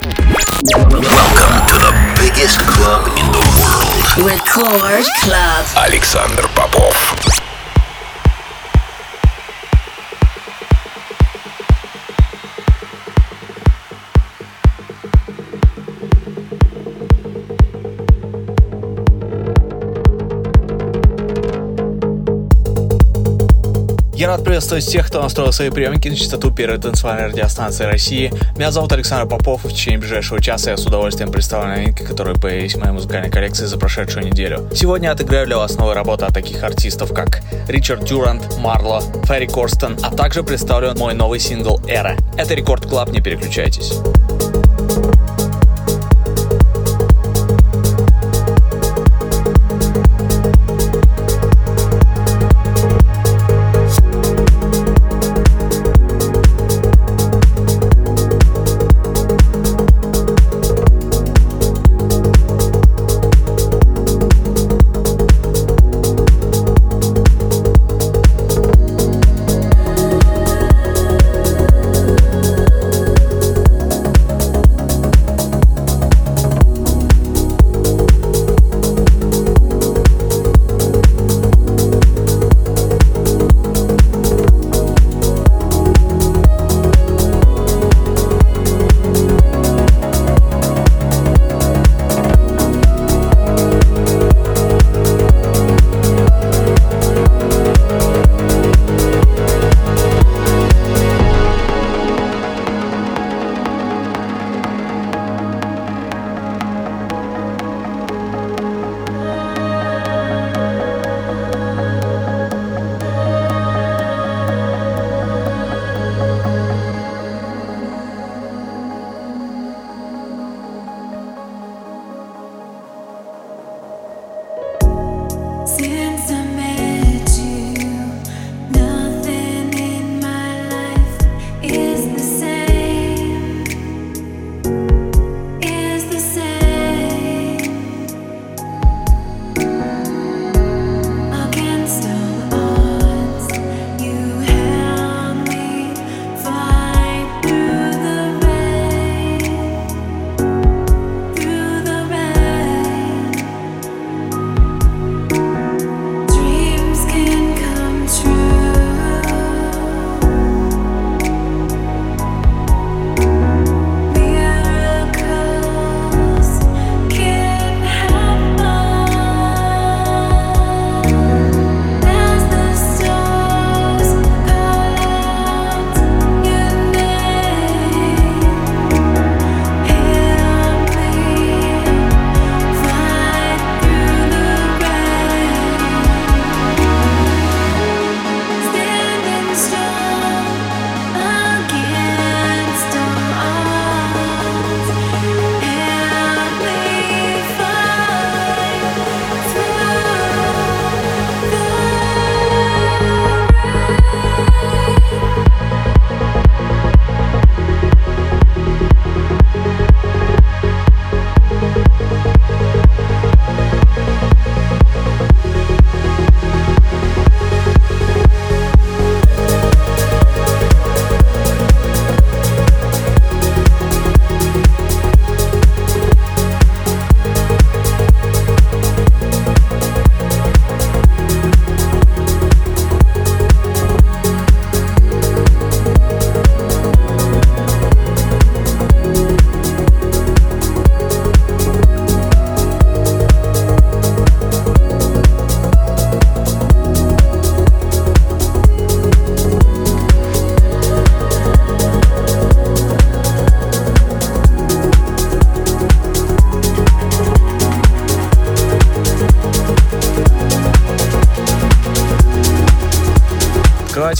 Welcome to the biggest club in the world. Record Club. Александр Попов. Я рад приветствовать всех, кто настроил свои приемники на частоту первой танцевальной радиостанции России. Меня зовут Александр Попов, и в течение ближайшего часа я с удовольствием представлю новинки, которые появились в моей музыкальной коллекции за прошедшую неделю. Сегодня я отыграю для вас новые работы от таких артистов, как Ричард Дюрант, Марло, Ферри Корстен, а также представлю мой новый сингл «Era». Это Record Club, не переключайтесь.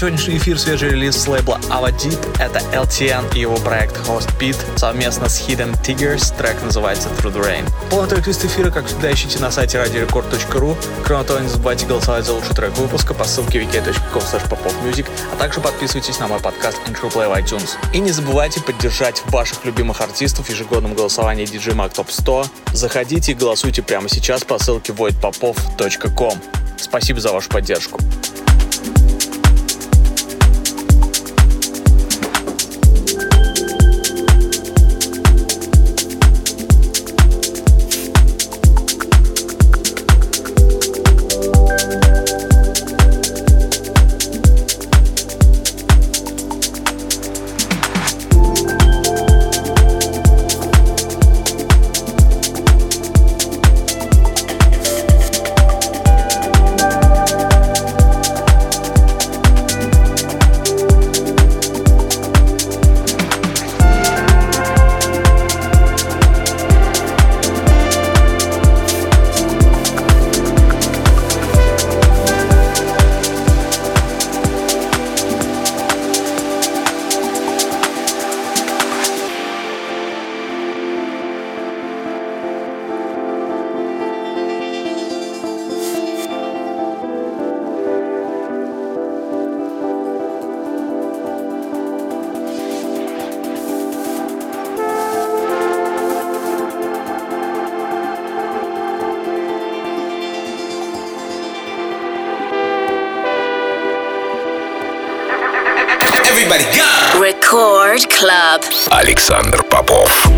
Сегодняшний эфир свежий релиз с лейбла Ava Deep. Это LTN и его проект Host Beat совместно с Hidden Tigers. Трек называется Through the Rain. Полный трек-лист эфира, как всегда, ищите на сайте radiorecord.ru. Кроме того, не забывайте голосовать за лучший трек выпуска по ссылке wiki.com а также подписывайтесь на мой подкаст Intro Play в iTunes. И не забывайте поддержать ваших любимых артистов в ежегодном голосовании DJ Mag Top 100. Заходите и голосуйте прямо сейчас по ссылке voidpopov.com. Спасибо за вашу поддержку. Александр Попов.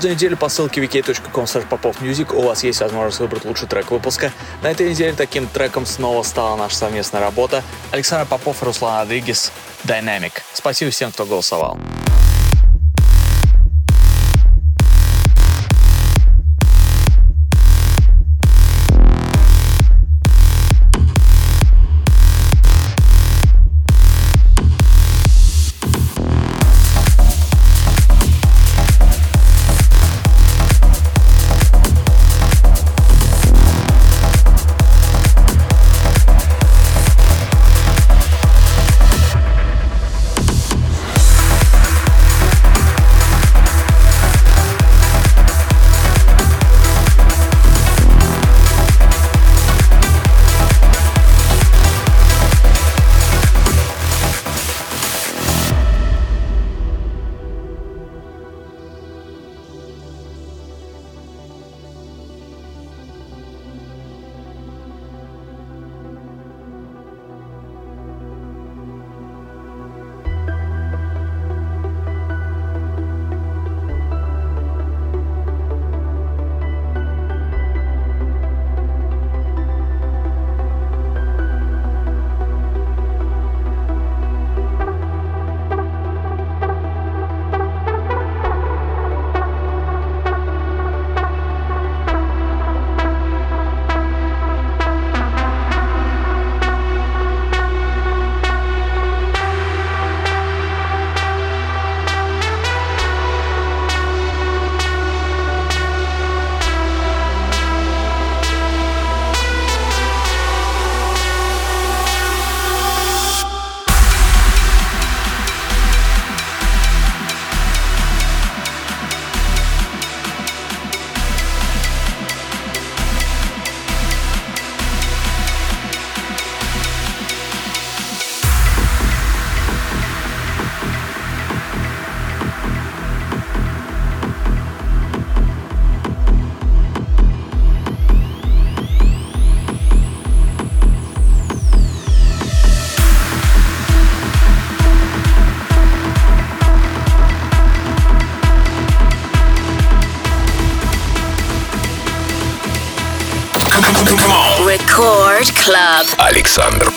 Каждую неделю по ссылке wiki.com popofmusic у вас есть возможность выбрать лучший трек выпуска. На этой неделе таким треком снова стала наша совместная работа. Александр Попов и Руслан Адригис Dynamic. Спасибо всем, кто голосовал. Club.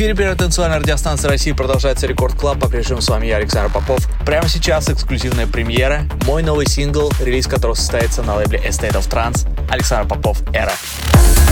Эфире первой танцевальной радиостанции России продолжается Record Club. По-прежнему с вами я, Александр Попов. Прямо сейчас эксклюзивная премьера. Мой новый сингл, релиз которого состоится на лейбле A State of Trance. Александр Попов, Era. Record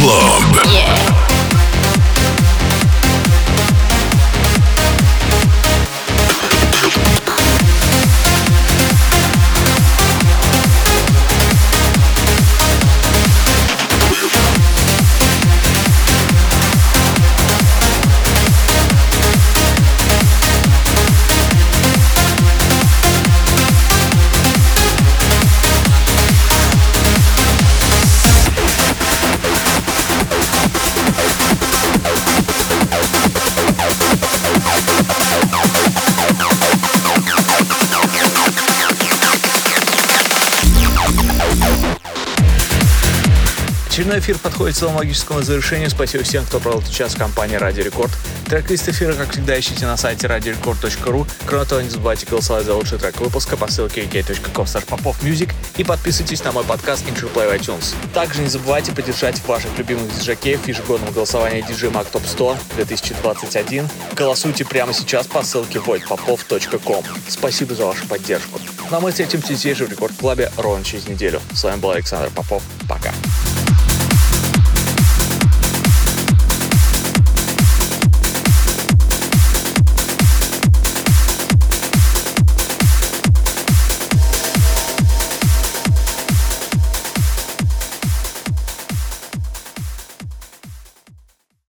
Club. Подходит к своему логическому завершению. Спасибо всем, кто провел этот час в компании Радио Рекорд. Трек-лист эфира, как всегда, ищите на сайте radiorecord.ru. Кроме того, не забывайте голосовать за лучший трек выпуска по ссылке wiki.com popofmusic и подписывайтесь на мой подкаст Intro Play в iTunes. Также не забывайте поддержать ваших любимых диджакеев в ежегодном голосовании DJ Mag Top 100 2021. Голосуйте прямо сейчас по ссылке voidpopov.com. Спасибо за вашу поддержку. Ну а мы встретимся здесь же в Рекорд Клабе ровно через неделю. С вами был Александр Попов. Пока.